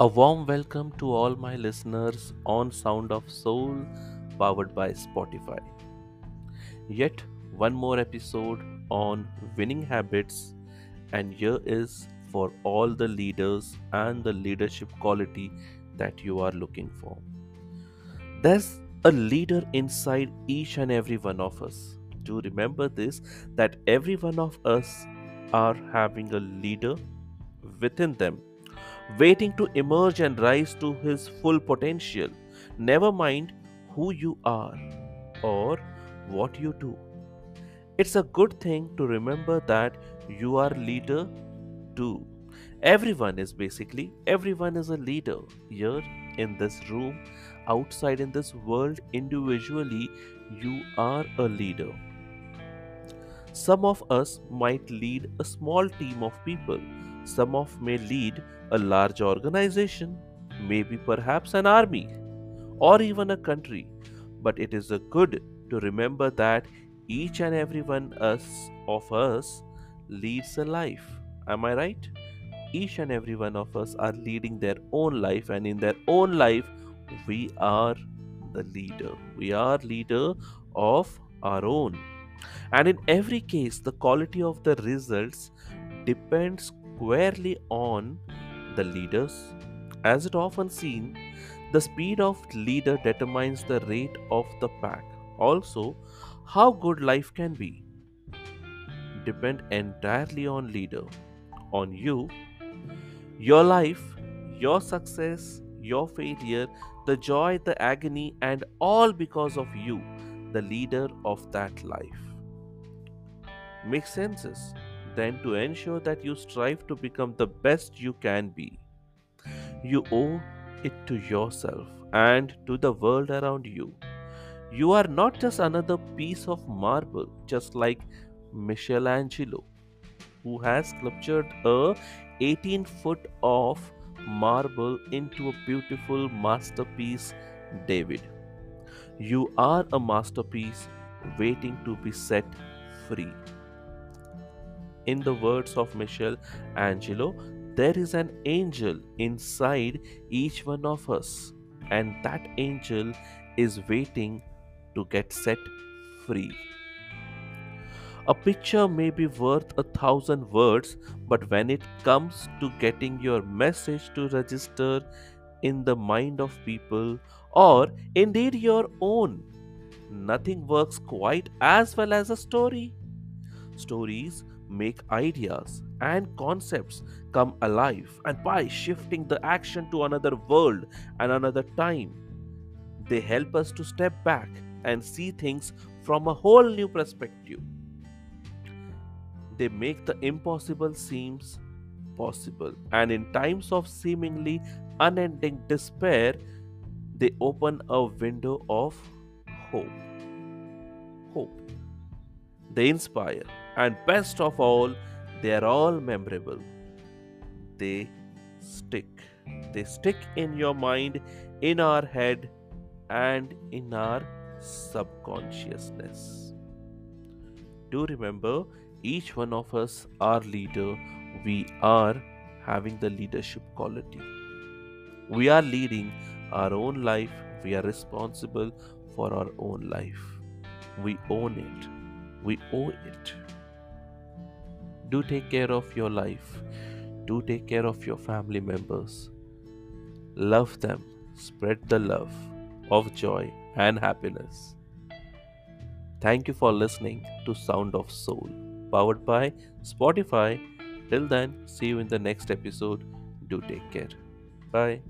A warm welcome to all my listeners on Sound of Soul, powered by Spotify. Yet one more episode on winning habits, and here is for all the leaders and the leadership quality that you are looking for. There's a leader inside each and every one of us. Do remember this that every one of us are having a leader within them waiting to emerge and rise to his full potential. Never mind who you are or what you do. It's a good thing to remember that you are leader too. Everyone is basically everyone is a leader here in this room, outside in this world individually you are a leader. Some of us might lead a small team of people. Some of may lead a large organization, maybe perhaps an army, or even a country. But it is a good to remember that each and every one us, of us leads a life. Am I right? Each and every one of us are leading their own life, and in their own life, we are the leader. We are leader of our own. And in every case, the quality of the results depends squarely on the leaders. As it often seen, the speed of leader determines the rate of the pack. Also, how good life can be depend entirely on leader, on you, your life, your success, your failure, the joy, the agony, and all because of you, the leader of that life. Makes senses then to ensure that you strive to become the best you can be. You owe it to yourself and to the world around you. You are not just another piece of marble, just like Michelangelo, who has sculptured a 18 foot of marble into a beautiful masterpiece, David. You are a masterpiece waiting to be set free. In the words of Michel Angelo, there is an angel inside each one of us, and that angel is waiting to get set free. A picture may be worth a thousand words, but when it comes to getting your message to register in the mind of people, or indeed your own, nothing works quite as well as a story. Stories make ideas and concepts come alive, and by shifting the action to another world and another time, they help us to step back and see things from a whole new perspective. They make the impossible seems possible, and in times of seemingly unending despair, they open a window of hope. Hope. They inspire and best of all, they are all memorable. They stick. They stick in your mind, in our head, and in our subconsciousness. Do remember, each one of us are leader. We are having the leadership quality. We are leading our own life. We are responsible for our own life. We own it. We owe it do take care of your life. Do take care of your family members. Love them. Spread the love of joy and happiness. Thank you for listening to sound of soul powered by spotify. Till then see you in the next episode. Do take care. Bye